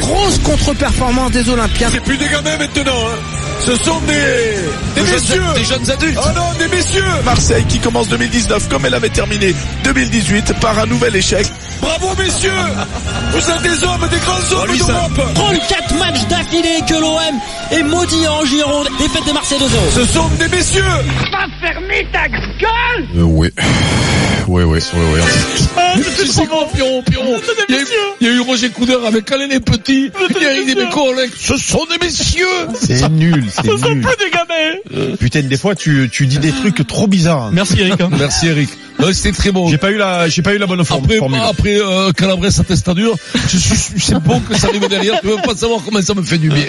Grosse contre-performance des Olympiens. C'est plus des gamins maintenant. Hein. Ce sont des, des, Des messieurs. jeunes, des jeunes adultes. Oh non, des messieurs Marseille qui commence 2019 comme elle avait terminé 2018 par un nouvel échec. Bravo messieurs Vous êtes des hommes, des grands hommes d'Europe 34 matchs d'affilée que l'OM est maudit en Gironde. Défaite des Marseillais 2-0. Ce sont des messieurs Euh, oui. Oui, oui, oui, oui. Tu sais quoi, Pierrot, Pierrot il y, a eu, il y a eu Roger Coudert avec Alain les Petits. Il y a eu des collègues. Ce sont des messieurs C'est nul, c'est nul. Putain, des fois, tu, tu dis des trucs trop bizarres. Merci Eric. hein. Merci Eric. Ouais, C'était très bon. J'ai pas eu la, j'ai pas eu la bonne forme, Après, formule. après euh, Calabres à Testadure, je suis, c'est bon que ça arrive derrière. Tu veux pas savoir comment ça me fait du bien.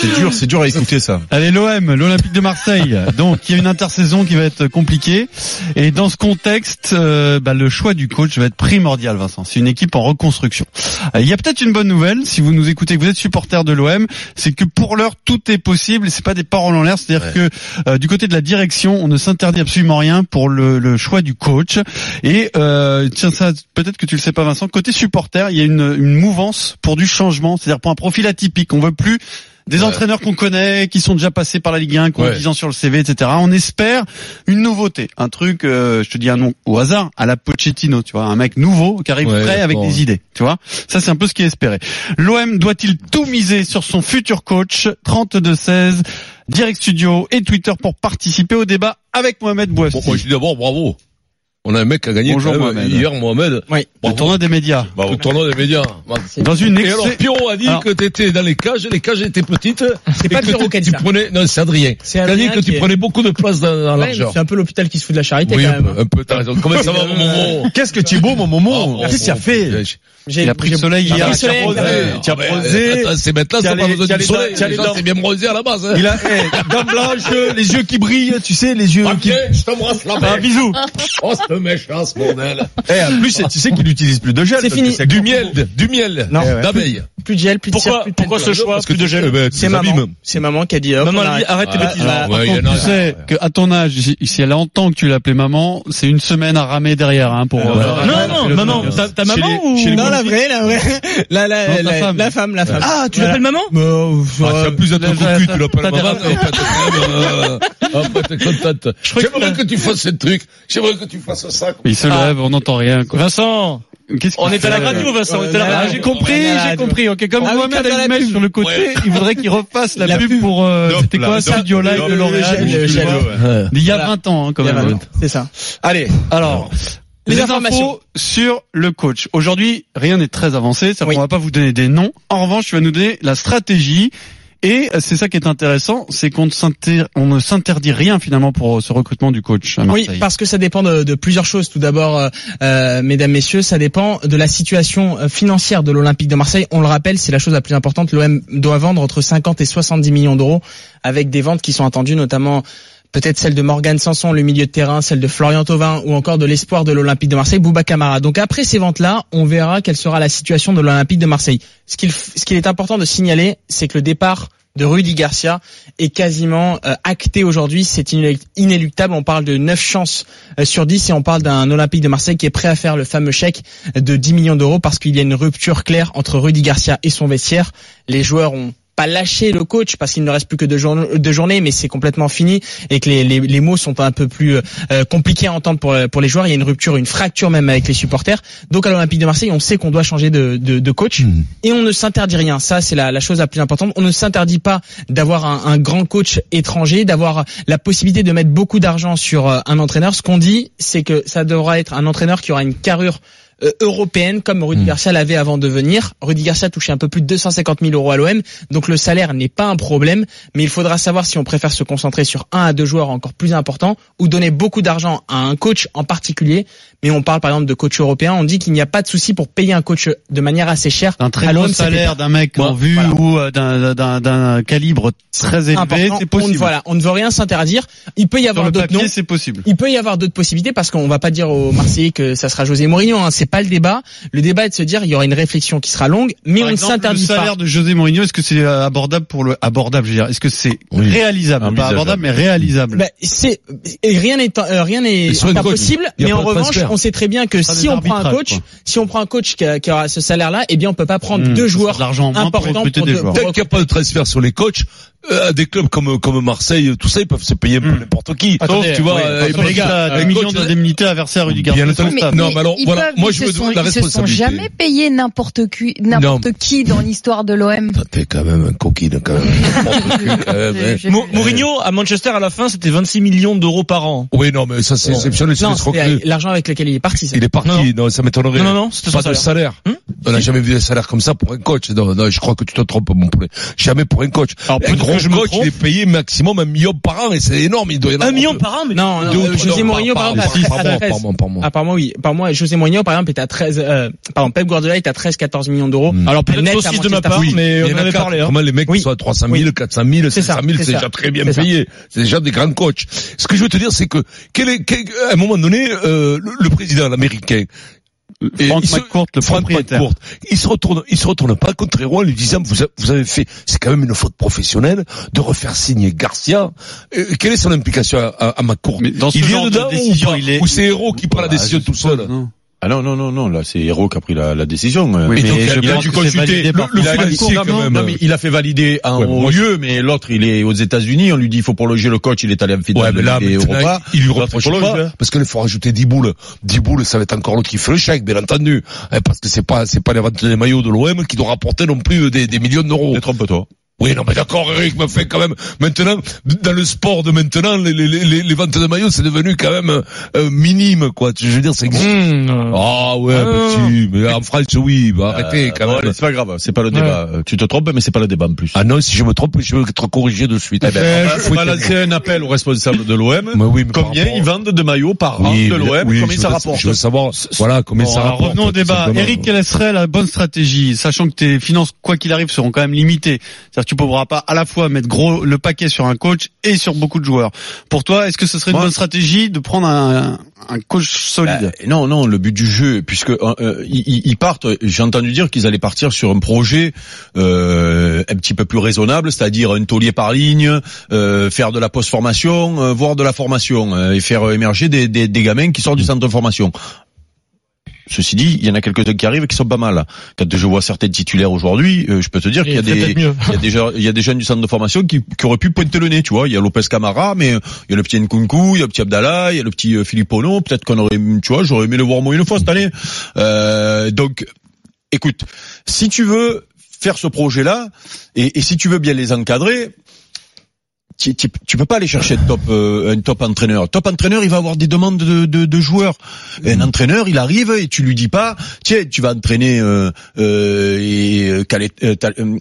C'est dur, c'est dur à écouter ça. Allez, l'OM, l'Olympique de Marseille. Donc, il y a une intersaison qui va être compliquée. Et dans ce contexte, euh, bah, le choix du coach va être primordial, Vincent. C'est une équipe en reconstruction. Euh, Il y a peut-être une bonne nouvelle, si vous nous écoutez, que vous êtes supporter de l'OM, c'est que pour l'heure, tout est possible. C'est pas des paroles en l'air. C'est-à-dire que euh, du côté de la direction, on ne s'interdit absolument rien pour le, le choix du coach. Et euh, tiens, ça, peut-être que tu le sais pas, Vincent. Côté supporter, il y a une, une mouvance pour du changement, c'est-à-dire pour un profil atypique. On veut plus des entraîneurs qu'on connaît, qui sont déjà passés par la Ligue 1, qui ont Ouais. 10 ans sur le CV, etc. On espère une nouveauté, un truc, euh, je te dis un nom au hasard, à la Pochettino, tu vois, un mec nouveau qui arrive Ouais, prêt avec des idées, tu vois. Ça, c'est un peu ce qui est espéré. L'OM doit-il tout miser sur son futur coach? 32-16, Direct Studio et Twitter pour participer au débat avec Mohamed Bouafsi. Bon, moi, je dis d'abord bravo. On a un mec qui a gagné Bonjour, quand même, Mohamed. hier, Mohamed. Oui. le Bravo. tournoi des médias. Le tournoi des médias. Dans une Et alors. Pierrot a dit Alors- que t'étais dans les cages, les cages étaient petites. C'est pas que Pierrot tu- qui a dit tu ça. prenais, non, c'est Adrien. C'est T'as dit Adrien que tu qui est- prenais beaucoup de place dans, dans Ouais, l'argent. c'est un peu l'hôpital qui se fout de la charité Oui, quand un même. peu, un peu, t'as raison. Comment ça va, mon Momo Qu'est-ce que Thibaut, mon Momo? Oh, Qu'est-ce qu'il a fait? J'ai- Il a pris le soleil hier. Tu as ah, mais, posé, attends, Ces bêtes-là, tu ça as pas besoin tu as du soleil. tu as C'est bien bronzé à la base. hein. Il a, eh, dents blanches, les yeux qui brillent, tu sais, les yeux qui... Ok, je t'embrasse la Un bisou. Ce méchant, ce bordel. Eh, en plus, tu sais qu'il n'utilise plus de gel. C'est fini. que Du miel, du miel. Non. D'abeille. Plus de gel, plus de cire, Pourquoi, plus de pourquoi ce choix Parce que de gel. C'est maman. C'est maman qui a dit hop. Maman on a dit, arrête. arrête tes bêtises. Tu sais que à ton âge, si si elle entend que tu l'appelais maman, c'est une semaine à ramer derrière, hein, pour. euh, Non, non, le- maman, le- ta, maman les- ou Non, la vraie, la vraie. La, la, la, femme. la femme, la femme. Ah, tu l'appelles maman Bah, euh, Ah, tu as plus la- cocu, la- tu l'appelles la- maman, et t'es quand même, euh, après, t'es contente. J'aimerais que tu fasses ce truc. J'aimerais que tu fasses ça. Il se lève, on n'entend rien. Quoi. Vincent, on est à la radio, Vincent, on est à la là, Ah, radio. j'ai compris, j'ai compris. Ok, comme Ah Mohamed a une sur le côté, Ouais. il voudrait qu'il refasse la, La pub, pour. euh, C'était quoi. Studio Live de L'Oréal. Il y a Voilà. 20 ans, hein, quand même. 20 ans. C'est ça. Allez. Alors, Les les, informations. infos sur le coach. Aujourd'hui, rien n'est très avancé, ça Oui. on va pas vous donner des noms. En revanche, tu vas nous donner la stratégie. Et c'est ça qui est intéressant, c'est qu'on ne s'inter- on ne s'interdit rien finalement pour ce recrutement du coach à Oui, parce que ça dépend de, de plusieurs choses. Tout d'abord, euh, euh, mesdames, messieurs, ça dépend de la situation euh, financière de l'Olympique de Marseille. On le rappelle, c'est la chose la plus importante. L'OM doit vendre entre 50 et 70 millions d'euros, avec des ventes qui sont attendues, notamment peut-être celle de Morgan Sanson, le milieu de terrain, celle de Florian Thauvin, ou encore de l'espoir de l'Olympique de Marseille, Bouba Camara. Donc après ces ventes-là, on verra quelle sera la situation de l'Olympique de Marseille. Ce qu'il ce qu'il est important de signaler, c'est que le départ de Rudy Garcia est quasiment euh, acté aujourd'hui. C'est inéluc- inéluctable. On parle de 9 chances euh, sur 10 et on parle d'un Olympique de Marseille qui est prêt à faire le fameux chèque de 10 millions d'euros parce qu'il y a une rupture claire entre Rudy Garcia et son vestiaire. Les joueurs ont pas lâché le coach parce qu'il ne reste plus que deux, jour- deux journées, mais c'est complètement fini et que les, les, les mots sont un peu plus euh, compliqués à entendre pour, pour les joueurs. Il y a une rupture, une fracture même avec les supporters. Donc à l'Olympique de Marseille, on sait qu'on doit changer de, de, de coach et on ne s'interdit rien. Ça, c'est la, la chose la plus importante. On ne s'interdit pas d'avoir un, un grand coach étranger, d'avoir la possibilité de mettre beaucoup d'argent sur euh, un entraîneur. Ce qu'on dit, c'est que ça devra être un entraîneur qui aura une carrure européenne comme Rudy Garcia l'avait avant de venir. Rudy Garcia touchait un peu plus de 250 000 euros à l'OM, donc le salaire n'est pas un problème, mais il faudra savoir si on préfère se concentrer sur un à deux joueurs encore plus importants ou donner beaucoup d'argent à un coach en particulier. Mais on parle par exemple de coach européen, on dit qu'il n'y a pas de souci pour payer un coach de manière assez chère. un très gros salaire d'un mec en vue voilà. ou euh, d'un- calibre très élevé, c'est On, possible. voilà, on ne veut rien s'interdire. Il peut y avoir d'autres noms. papier, c'est possible. Il peut y avoir d'autres possibilités parce qu'on va pas dire aux Marseillais que ça sera José Mourinho. Hein. C'est pas le débat. Le débat est de se dire, il y aura une réflexion qui sera longue, mais Par on ne s'interdit le pas. salaire de José Mourinho, est-ce que c'est abordable pour le abordable, je veux dire, est-ce que c'est Oui. réalisable, pas abordable mais réalisable Bah, c'est et rien n'est euh, rien n'est impossible, mais en revanche, on sait très bien que si on prend un coach, quoi. si on prend un coach qui, a- qui aura ce salaire-là, eh bien on peut pas prendre Mmh, deux joueurs pour importants pour deux- joueurs. pour Tant qu'il n'y a pas de transfert sur les coachs, euh, des clubs comme comme Marseille, tout ça, ils peuvent se payer Hmm. n'importe qui. Attendez, Donc, tu vois, ouais, euh, les gars, un des millions coach- d'indemnités à verser à Rudy Garcia. Non, mais alors, ils voilà, peuvent- moi, je me demande sont- la Ils se sont responsabilité. jamais payé n'importe qui, n'importe qui dans l'histoire de l'OM. T'es quand même un coquine, quand même. Mourinho à Manchester à la fin c'était 26 millions d'euros par an. Oui, non, mais ça, c'est exceptionnel, c'est l'argent avec lequel il est parti. ça. Il est parti, Non. ça m'étonnerait. Non non c'était Pas de salaire. salaire. On n'a jamais vu un salaire comme ça pour un coach. Non, non, je crois que tu te trompes, mon poulet. Jamais pour un coach. Un que je me coach, trompe. il est payé maximum un million par an et c'est énorme. Il doit y en Un avoir million deux. par an mais Non, non, euh, José non, Mourinho par par- exemple par- par mois, 13. par mois, par mois. Ah, par mois, oui. Par mois, José Mourinho, par exemple, est à 13, euh, pardon, Pep Guardiola est à 13, 14 millions d'euros. Mm. Alors peut-être Net aussi de ma part City. mais on en avait parlé. Hein. Comment les mecs Oui. qui sont à 300 000, 400 000, C'est ça, 500 000, c'est déjà très bien payé. C'est déjà des grands coachs. Ce que je veux te dire, c'est que, quel est, quel- à un moment donné, euh, le président américain, se- McCourt, le Frank propriétaire. McCourt, il se retourne, il se retourne pas contre Héroïne en lui disant, vous, a- vous avez fait, c'est quand même une faute professionnelle de refaire signer Garcia. Euh, quelle est son implication à, à, à McCourt Mais dans ce Il genre est de dedans ou décision, pas? il est- Ou c'est Héros qui prend la décision tout seul? Ah non, non, non, non, là c'est Héros qui a pris la, la décision. Oui, Et donc, mais je il a dû consulter le- le la financier, Cour, quand non même. Non mais il a fait valider en Ouais, lieu, mais l'autre il est aux États-Unis. On lui dit il faut prolonger le coach, il est allé en finale Ouais, mais là, maintenant, Europa. il lui reproche pas, hein. parce qu'il faut rajouter 10 boules. 10 boules, ça va être encore l'autre qui fait le chèque, bien entendu. Hein, parce que c'est pas, c'est pas les ventes des maillots de l'OM qui doit rapporter non plus des, des millions d'euros. Détrompe-toi. Oui, non, mais d'accord, Eric, me fait quand même, maintenant, dans le sport de maintenant, les, les, les, les ventes de maillots, c'est devenu quand même, euh, minime, quoi. Je veux dire, c'est Mmh. Ah ouais, Ah, mais non, si, mais en France, oui, bah, arrêtez, Euh, quand bon, même. c'est pas grave, c'est pas le débat. Tu te trompes, mais c'est pas le débat en plus. Ah non, si je me trompe, je vais être corrigé de suite. Eh ben, on va- faut on va être- lancer un appel aux responsables de l'OM. Mais oui, Combien rapport- ils vendent de maillots par an Oui, de l'OM oui, Combien je ça veux- rapporte Je veux savoir, voilà, combien Bon, ça alors, rapporte. revenons au débat. Eric, quelle serait la bonne stratégie, sachant que tes finances, quoi qu'il arrive, seront quand même limitées. Tu pourras pas à la fois mettre gros le paquet sur un coach et sur beaucoup de joueurs. Pour toi, est-ce que ce serait une Moi- bonne stratégie de prendre un, un coach solide? Bah, non, non, le but du jeu, puisque euh, euh, ils, ils partent. J'ai entendu dire qu'ils allaient partir sur un projet euh, un petit peu plus raisonnable, c'est-à-dire un taulier par ligne, euh, faire de la post-formation, voire de la formation, euh, et faire émerger des, des, des gamins qui sortent du centre de formation. Ceci dit, il y en a quelques-uns qui arrivent et qui sont pas mal. Quand je vois certains titulaires aujourd'hui, euh, je peux te dire qu'il y y a déjà, il y a des jeunes du centre de formation qui, qui auraient pu pointer le nez, tu vois. Il y a Lopez Camara, mais euh, il y a le petit Nkunku, il y a le petit Abdallah, il y a le petit euh, Philippe Ono. Peut-être qu'on aurait, tu vois, j'aurais aimé le voir moi une fois cette année. Euh, donc, écoute, si tu veux faire ce projet-là, et, et si tu veux bien les encadrer, tu, tu, tu peux pas aller chercher un top, euh, un top entraîneur. Top entraîneur, il va avoir des demandes de, de, de joueurs. Un entraîneur, il arrive et tu lui dis pas, tiens, tu vas entraîner euh, euh, et, euh, euh, euh,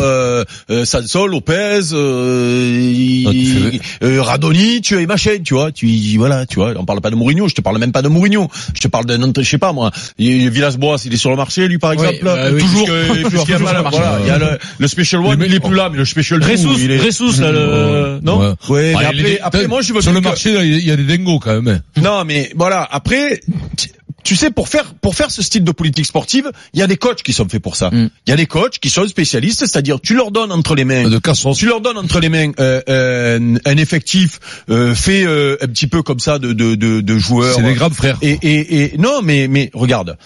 euh, euh, Sansol, Lopez, euh, Ah, euh, Radoni, tu et machin, tu vois. Tu voilà, tu vois. On parle pas de Mourinho, je te parle même pas de Mourinho. Je te parle d'un entraîneur, je sais pas moi. Il- Villas-Boas, il est sur le marché, lui par exemple. bah toujours, il y a le, le special one, il est plus là, mais le special two, il est. Le non Ouais. Ouais, mais il après, des- après, moi, je veux Sur le marché, il y a des dingos, quand même. hein. Non, mais voilà. Après, tu- sais, pour faire pour faire ce style de politique sportive, il y a des coachs qui sont faits pour ça. Il Mm. y a des coachs qui sont spécialistes, c'est-à-dire tu leur donnes entre les mains De tu leur donnes entre les mains euh, euh, un effectif euh, fait euh, un petit peu comme ça de de de, de joueurs. C'est des grands frères. Et, et, et non, mais mais regarde,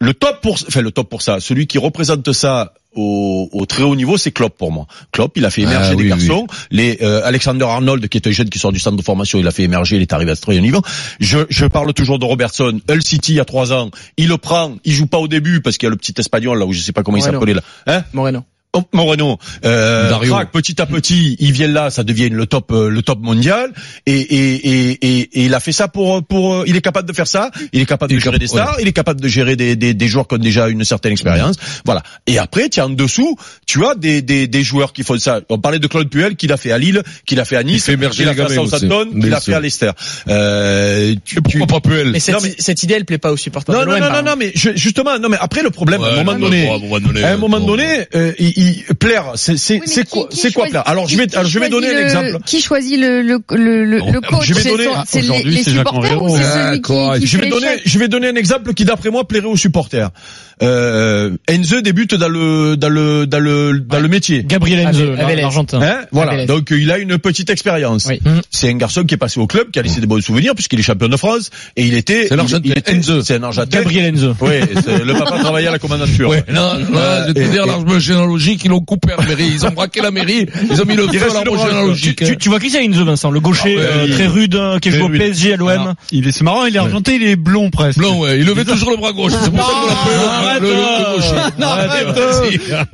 le top pour enfin le top pour ça, celui qui représente ça au, au très haut niveau, c'est Klopp pour moi. Klopp, il a fait émerger Ah, des oui, garçons. Les euh, Alexander Arnold, qui est un jeune qui sort du centre de formation, il a fait émerger, il est arrivé à ce très haut niveau. Je, je parle toujours de Robertson. Hull City, il y a trois ans, il le prend, il joue pas au début parce qu'il y a le petit espagnol là où je sais pas comment il s'appelait là. Hein? Moreno. Oh, Moreno, euh, Dario. craque, petit à petit, il vient là, ça devient le top, euh, le top mondial, et, et, et, et, et il a fait ça pour, pour, euh, il est capable de faire ça, il est capable Il de gérer cap- des stars, il est capable de gérer des, des, des joueurs qui ont déjà une certaine expérience, voilà. Et après, tu as en dessous, tu as des, des, des joueurs qui font ça. On parlait de Claude Puel, qu'il a fait à Lille, qu'il a fait à Nice, qu'il a fait à. Southampton, qu'il a fait à Leicester. Euh, tu, Et pourquoi pas Puel Mais cette, Non, mais- cette idée, elle plaît pas aux supporters non, non, non, non, non, mais je- justement, non, mais après le problème, à un moment donné, à un moment donné, à un moment bon. donné, euh, il, il, plaire, c'est Oui, quoi c'est quoi plaire? Alors je vais qui alors je vais donner un le- exemple. Qui choisit le le le, le, coach? je vais C'est les, aujourd'hui, les supporters ou c'est celui qui, qui Je vais donner, je vais donner un exemple qui d'après moi plairait aux supporters. Euh, Enze débute dans le dans le dans le dans le métier. Gabriel Enze, l'Argentin. Hein voilà, donc il a une petite expérience. Oui. C'est un garçon qui est passé au club, qui a laissé des bons souvenirs puisqu'il est champion de France et il était. C'est l'Argentin, il- il était- Enze. C'est un Argentin. Gabriel Enze. Oui, le papa travaillait à la commandanture. Ouais, non, non, Euh, je vais te dire l'arbre généalogique, ils l'ont coupé à la mairie. Ils ont braqué la mairie, ils ont mis le Il feu à reste l'arbre généalogique. tu, tu vois qui c'est Enze, Vincent? Le gaucher Ah ouais, euh, très rude, hein, qui joue au. PSG à l'OM. Alors, il est, c'est marrant, il est argentin, il est blond presque. Blanc, ouais, il levait toujours le bras gauche. C'est pour ça qu'on l'appelle gaucher. Non, arrête,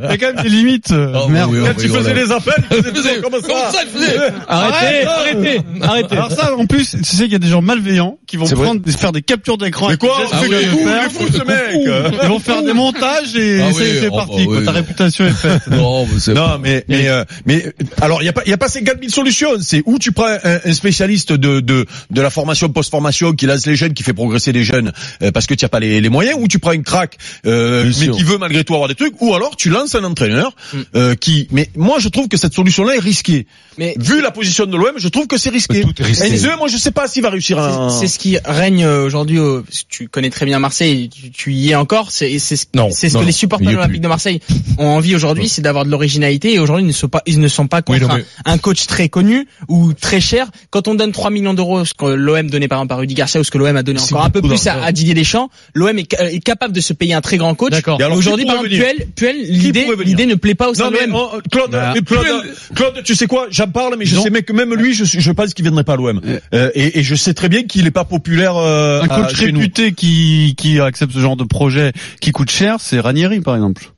a quand même des limites. euh, Ah, Merde. Quand tu faisais les appels, tu faisais toujours comme ça. Arrêtez, arrêtez, arrêtez. Alors ça, en plus, tu sais qu'il y a des gens malveillants qui vont C'est prendre, faire des captures d'écran. Mais quoi gestes Ah fou, ce mec. Ils vont faire des montages et Ah c'est c'est oh, parti. bah. Ta réputation est faite. Non, mais c'est Non, mais mais euh, alors il y a pas il y a pas 50 000 solutions. C'est où tu prends un, spécialiste de de de la formation post-formation qui lance les jeunes, qui fait progresser les jeunes euh, parce que tu as pas les, les moyens, ou tu prends une crack euh, mais sûr. qui veut malgré tout avoir des trucs, ou alors tu lances un entraîneur Mm. euh, qui. Mais moi je trouve que cette solution-là est risquée. Mais Vu la position de l'OM, je trouve que c'est risqué. Tout est risqué. Enze, moi je sais pas s'il va réussir un. C'est c'est ce qui règne euh, aujourd'hui. au- parce que Tu connais très bien Marseille, tu, tu y es encore. C'est c'est ce, Non, c'est ce non, que non, les supporters de l'Olympique de Marseille ont envie aujourd'hui, c'est d'avoir de l'originalité. Et aujourd'hui, ils ne sont pas, ils ne sont pas Oui, contre non, un- mais- un, coach très connu ou très cher. Quand on donne 3 millions d'euros, ce que l'OM donnait par exemple à Rudy Garcia ou ce que l'OM a donné encore un peu plus à, à Didier Deschamps, l'OM est capable de se payer un très grand coach. Aujourd'hui, par exemple, Puel, Puel, l'idée, l'idée ne plaît pas au sein de l'OM. oh, Claude, Voilà. mais Claude, Claude, tu sais quoi J'en parle, mais je sais mais que même lui, je, pense qu'il viendrait pas à l'OM. Euh, et, et je sais très bien qu'il est pas populaire. Euh, Un à- coach nous. réputé qui, qui accepte ce genre de projet qui coûte cher, c'est Ranieri, par exemple.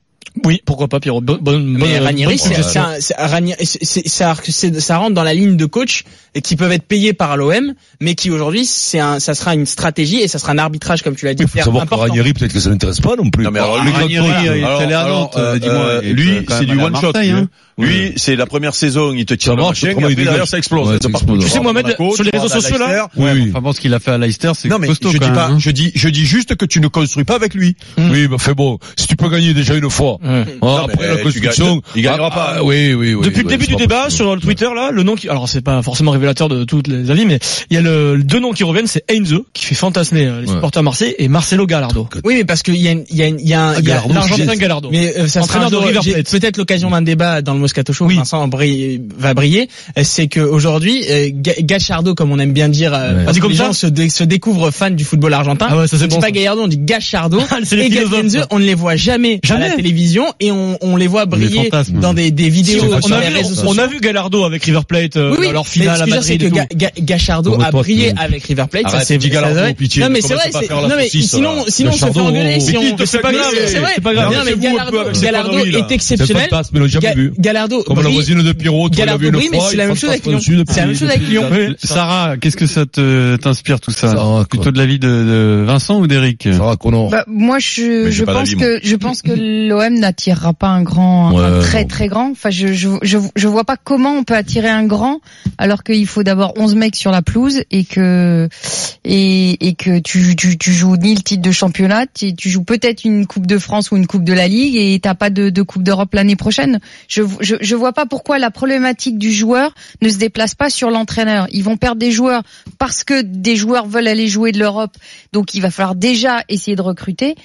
Oui, pourquoi pas, Pierrot? Bonne, bonne, Mais bonne- Ranieri, bonne c'est, suggestion. c'est un- c'est- Ranieri- c'est- c'est- ça, c'est- ça rentre dans la ligne de coach et qui peuvent être payés par l'OM, mais qui aujourd'hui, c'est un, ça sera une stratégie et ça sera un arbitrage, comme tu l'as dit, Il faut faire savoir que important. Ranieri, peut-être que ça l'intéresse pas non plus. Non mais alors, Ah, lui, Ranieri, voilà. il est Alors- allé à alors, Nantes, euh, dis-moi, euh, est lui, c'est du one shot. Hein. Lui, c'est la première saison, il te tire Ça le marche, après, derrière ça explose. Ouais, ça explose. Tu sais, Mohamed, sur les réseaux sociaux, là. Oui, oui. Enfin bon, ce qu'il a fait à Leicester, c'est Non mais costaud je quand dis pas, hein. je dis, je dis juste que tu ne construis pas avec lui. Oui, bah fais bon. Si tu peux gagner déjà une fois, Non, après mais la tu construction, gagnes- il gagnera ah, pas. ah, oui, oui, oui. Depuis le début du débat possible. sur le Twitter là, le nom qui alors c'est pas forcément révélateur de tous les avis, mais il y a le deux noms qui reviennent, c'est Heinze qui fait fantasmer euh, les Ouais. supporters marseillais et Marcelo Gallardo. Oui, mais parce qu'il y a, une- il y a, une- il y a, un- il y a Gallardo, L'Argentin Gallardo. mais euh, ça sera Entraîneur un de jour- River j'ai Plate. peut-être l'occasion d'un débat dans le Moscato Show. Oui. Vincent brille- va briller. euh, C'est que aujourd'hui, euh, Ga- Gachardo, comme on aime bien dire, euh, Ouais. parce Dit que comme les ça gens se, dé- se découvrent fans du football argentin. Ah ouais, ça, c'est bon, pas. Gallardo, on dit Gachardo. Les et ça. on ne les voit jamais, Jamais. à la télévision et on, on les voit briller fantasmes. dans des, des vidéos on, sur a les vu, on a vu Gallardo avec River Plate euh, Oui, oui, dans leur finale à dire, c'est Madrid que. Ga- Ga- Gachardo a brillé avec River Plate. Arrête, ça, c'est Gallardo, pitié, Non, mais c'est vrai. la Non, mais sinon, sinon, on se fait engueuler si on. C'est pas grave. C'est pas grave. Non, mais Gallardo, est exceptionnel. on l'a. Gallardo Comme la voisine de l'as Gallardo brille, mais c'est la même chose avec Lyon. C'est la même chose avec Lyon. Sarah, qu'est-ce que ça te t'inspire tout ça. Plutôt de l'avis de, de Vincent ou d'Eric Sarah Connor. Moi, je, pense que je pense que l'OM n'attirera pas un grand, un très très grand. Enfin, je, je je je vois pas comment on peut attirer un grand alors qu'il faut d'abord 11 mecs sur la pelouse et que et, et que tu, tu tu joues ni le titre de championnat, tu, tu joues peut-être une coupe de France ou une coupe de la Ligue et t'as pas de, de coupe d'Europe l'année prochaine. Je, je je vois pas pourquoi la problématique du joueur ne se déplace pas sur l'entraîneur. Ils vont perdre des joueurs parce que des joueurs veulent aller jouer de l'Europe. Donc il va falloir déjà essayer de recruter.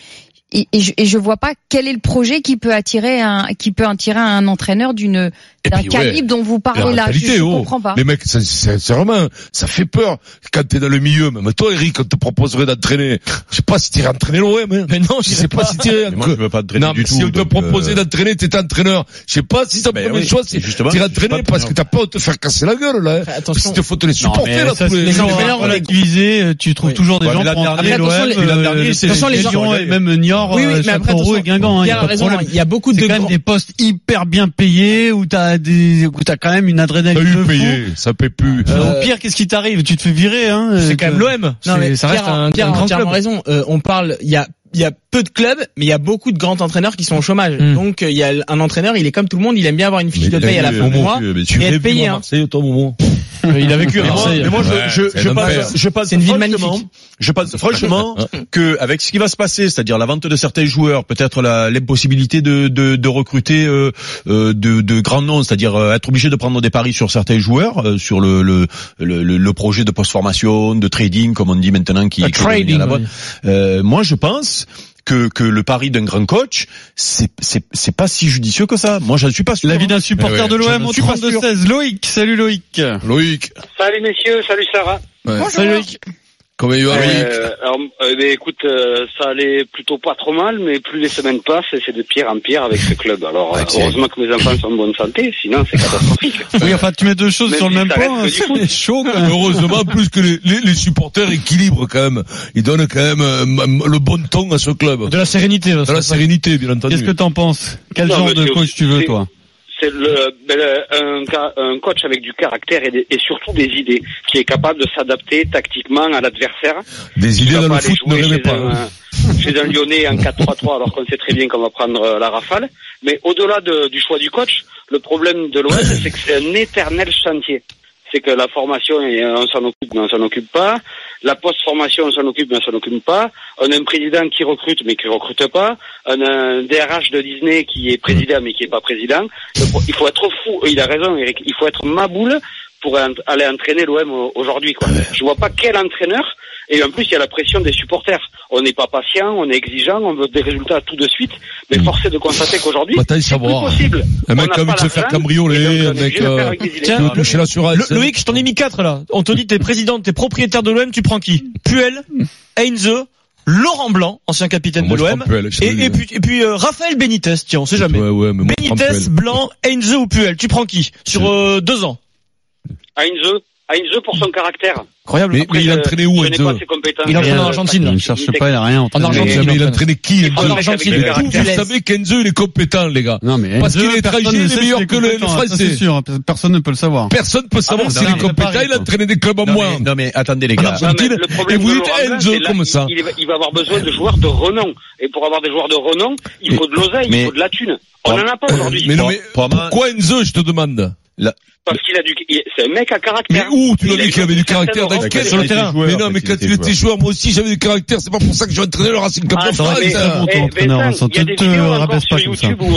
Et, et, je, et je vois pas quel est le projet qui peut attirer un qui peut attirer un entraîneur d'une d'un ouais, calibre dont vous parlez là. Je, mentalité, je oh. comprends pas. Les mecs, ça- c'est c'est vraiment, ça fait peur quand t'es dans le milieu. Même toi, Eric, on te proposerait d'entraîner. Je sais pas si t'irais entraîner l'OM. Hein. Mais non, Je sais pas si t'irais. Moi, je veux pas Non, du tout. si on te proposait euh, d'entraîner, t'étais entraîneur. Je sais pas si ça Ben premier oui, choix, c'est justement, t'irais je entraîner pas parce que t'as peur de te faire casser la gueule, là. hein. Attention. Parce qu'il te faut te les supporter, mais là, les c'est les jours. entraîneurs, on est- relativisé, tu trouves toujours des gens pour entraîner l'OM, attention, les- euh, gens- même Niort, Oui, oui, euh, mais après, Châteauroux et Guingamp, hein, y a raison, il y a beaucoup C'est de quand même des postes hyper bien payés où t'as des, où t'as quand même une T'as adrénaline de eu fou. payé, ça paie plus. Euh, au pire, qu'est-ce qui t'arrive? Tu te fais virer, hein C'est quand même l'OM. Non mais ça reste un, Pierre un a grand club. raison. Euh, on parle, il y a il y a peu de clubs, mais il y a beaucoup de grands entraîneurs qui sont au chômage. Mm. Donc euh, il y a un entraîneur, il est comme tout le monde, il aime bien avoir une fiche Mais de paye à la fin du Momo, mois. mais Tu et être payé. Hein. Marseille, toi, Momo Il a vécu à Mais moi, Marseille. mais moi, je, Ouais, je, c'est je pense, enfer. je pense C'est une ville magnifique. Je pense franchement que avec ce qui va se passer, c'est-à-dire la vente de certains joueurs, peut-être la l'impossibilité de, de, de recruter euh, euh, de, de grands noms, c'est-à-dire euh, être obligé de prendre des paris sur certains joueurs, euh, sur le, le, le, le- le projet de post-formation, de trading, comme on dit maintenant, qui, est à la mode. oui. Euh, moi, je pense que, que le pari d'un grand coach, c'est c'est c'est pas si judicieux que ça. Moi, je ne suis pas sûr. L'avis d'un supporter Eh ouais, de l'OM ne au suis pas 32-16. Loïc, salut Loïc. Loïc, Salut messieurs, salut Sarah. Salut Loïc. Comment il va Euh, alors, euh, ben, écoute, euh, ça allait plutôt pas trop mal, mais plus les semaines passent, et c'est de pire en pire avec ce club. Alors, euh, heureusement que mes enfants sont en bonne santé, sinon c'est catastrophique. Oui, enfin, tu mets deux choses Même sur le même point, foot. c'est chaud quand même. Heureusement, plus que les, les, les supporters équilibrent quand même. Ils donnent quand même euh, le bon ton à ce club. De la sérénité. De la sérénité, bien entendu. Qu'est-ce que t'en penses? Quel Non, genre mais de coach tu veux, toi? C'est le, ben, un, coach avec du caractère et, des- et surtout des idées, qui est capable de s'adapter tactiquement à l'adversaire. Des idées dans le foot, ne jouer rêvez chez pas. un- Chez un Lyonnais en 4-3-3 alors qu'on sait très bien qu'on va prendre euh, la rafale. Mais au-delà de- du choix du coach, le problème de l'OM, c'est que c'est un éternel chantier. C'est que la formation, on s'en occupe, mais on s'en occupe pas. La post-formation, on s'en occupe, mais on s'en occupe pas. On a un président qui recrute, mais qui recrute pas. On a un DRH de Disney qui est président, mais qui est pas président. Il faut être fou. Il a raison, Eric. Il faut être maboule pour aller entraîner l'OM au- aujourd'hui, quoi. Je vois pas quel entraîneur. Et en plus, il y a la pression des supporters. On n'est pas patient, on est exigeant, on veut des résultats tout de suite. Mais force est de constater qu'aujourd'hui, Attends, c'est plus possible. Un mec On n'a qui a envie pas de se faire cambrioler, un est mec euh, veut toucher l'assurance. Le- Loïc, je t'en ai mis quatre là. On te dit t'es président, t'es propriétaire de l'OM, tu prends qui? Puel, Heinze, Laurent Blanc, ancien capitaine Moi, de l'OM, et, le puis, et puis euh, Raphaël Benitez, tiens, on sait jamais. Ouais, ouais, mais moi, je prends Benitez. Blanc, Heinze ou Puel, tu prends qui? Sur euh, deux ans. Heinze, Heinze pour son caractère. Incroyable. Mais, Après, mais il a entraîné où, compétences. Il a entraîné en Euh, Argentine. Il ne cherche pas, il a rien En. Argentine. Mais il a entraîné qui, En Enzo Argentine, Vous savez qu'Enzo, il est compétent, les gars. Non, mais Parce qu'il est ne il est meilleur que le- Français. C'est sûr, personne ne peut le savoir. Personne peut savoir Ah, s'il est compétent. Il a entraîné des clubs en moins. non mais attendez les En gars. Le et problème vous de dites là, comme ça. Il, va- avoir besoin de joueurs de renom. Et pour avoir des joueurs de renom, il faut de l'oseille, il faut de la thune. On n'en a pas aujourd'hui. Mais non, Pour- mais pourquoi Enzo, je te demande? Parce qu'il a du, c'est un mec à Mais caractère. où tu a dit qu'il avait du caractère dans quel- Sur le terrain. Mais non, mais quand il était joueur, moi aussi j'avais du caractère. C'est pas pour ça que j'ai entraîné le Racing Club Ah, de France. mais, hein. eh, il y a des vidéos encore rabaisse pas sur. YouTube où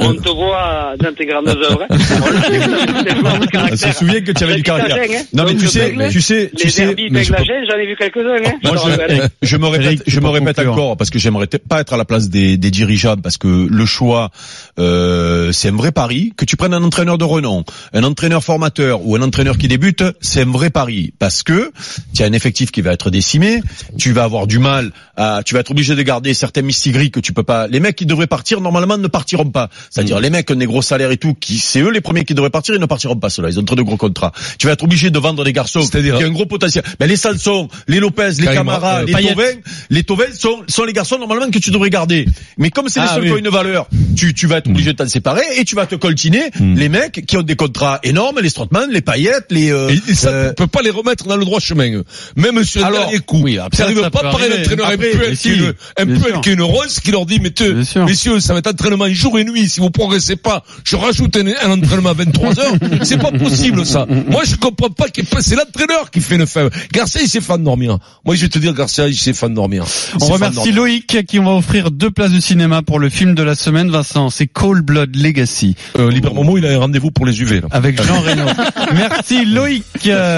on, te voit tes grandes œuvres. On le sait que tu avais du caractère. Hein. Non mais tu sais, tu sais, tu les sais, mais je j'en ai vu quelques-uns. Hein. Je me je, je me répète, je me conclure. encore parce que j'aimerais pas être à la place des, dirigeants parce que le choix, euh, c'est un vrai pari. Que tu prennes un entraîneur de renom, un entraîneur formateur ou un entraîneur qui débute, c'est un vrai pari parce que tu as un effectif qui va être décimé, tu vas avoir du mal à, tu vas être obligé de garder certains mistigris que tu peux pas. Les mecs qui devraient partir normalement ne partiront pas. C'est-à-dire les mecs qui ont des gros salaires et tout, qui c'est eux les premiers qui devraient partir, ils ne partiront pas ceux-là. Ils ont trop de gros contrats. Tu vas être obligé de vendre des garçons C'est-à-dire qui ont un gros potentiel. Ben les Salson, les Lopez, les Camara, euh, les. Tovin, les Tovin sont, sont les garçons normalement que tu devrais garder. Mais comme c'est les Ah, seuls oui. qui ont une valeur, tu, tu vas être obligé de t'en séparer et tu vas te coltiner les mecs qui ont des contrats énormes, les Strootman, les Paillettes, les. euh, Et, et ça, euh, tu peux pas les remettre dans le droit chemin. Même sur le dernier coup. oui, après, ça arrive ça pas peut par un entraîneur un Après, un peu qui est une rose qui leur dit, mais te- messieurs, ça va être entraînement jour et nuit. Si vous progressez pas, je rajoute un, un entraînement à 23 heures. C'est pas possible, ça. Moi, je comprends pas qu'il c'est l'entraîneur qui fait une faible. Garcia, il s'est fait endormir. Moi, je vais te dire, Garcia, il s'est fait endormir. Il On remercie. Loïc qui va offrir deux places de cinéma pour le film de la semaine. Vincent, c'est Cold Blood Legacy Euh, Liber Momo, il a un rendez-vous pour les UV, là. avec Jean Reno. Merci Loïc.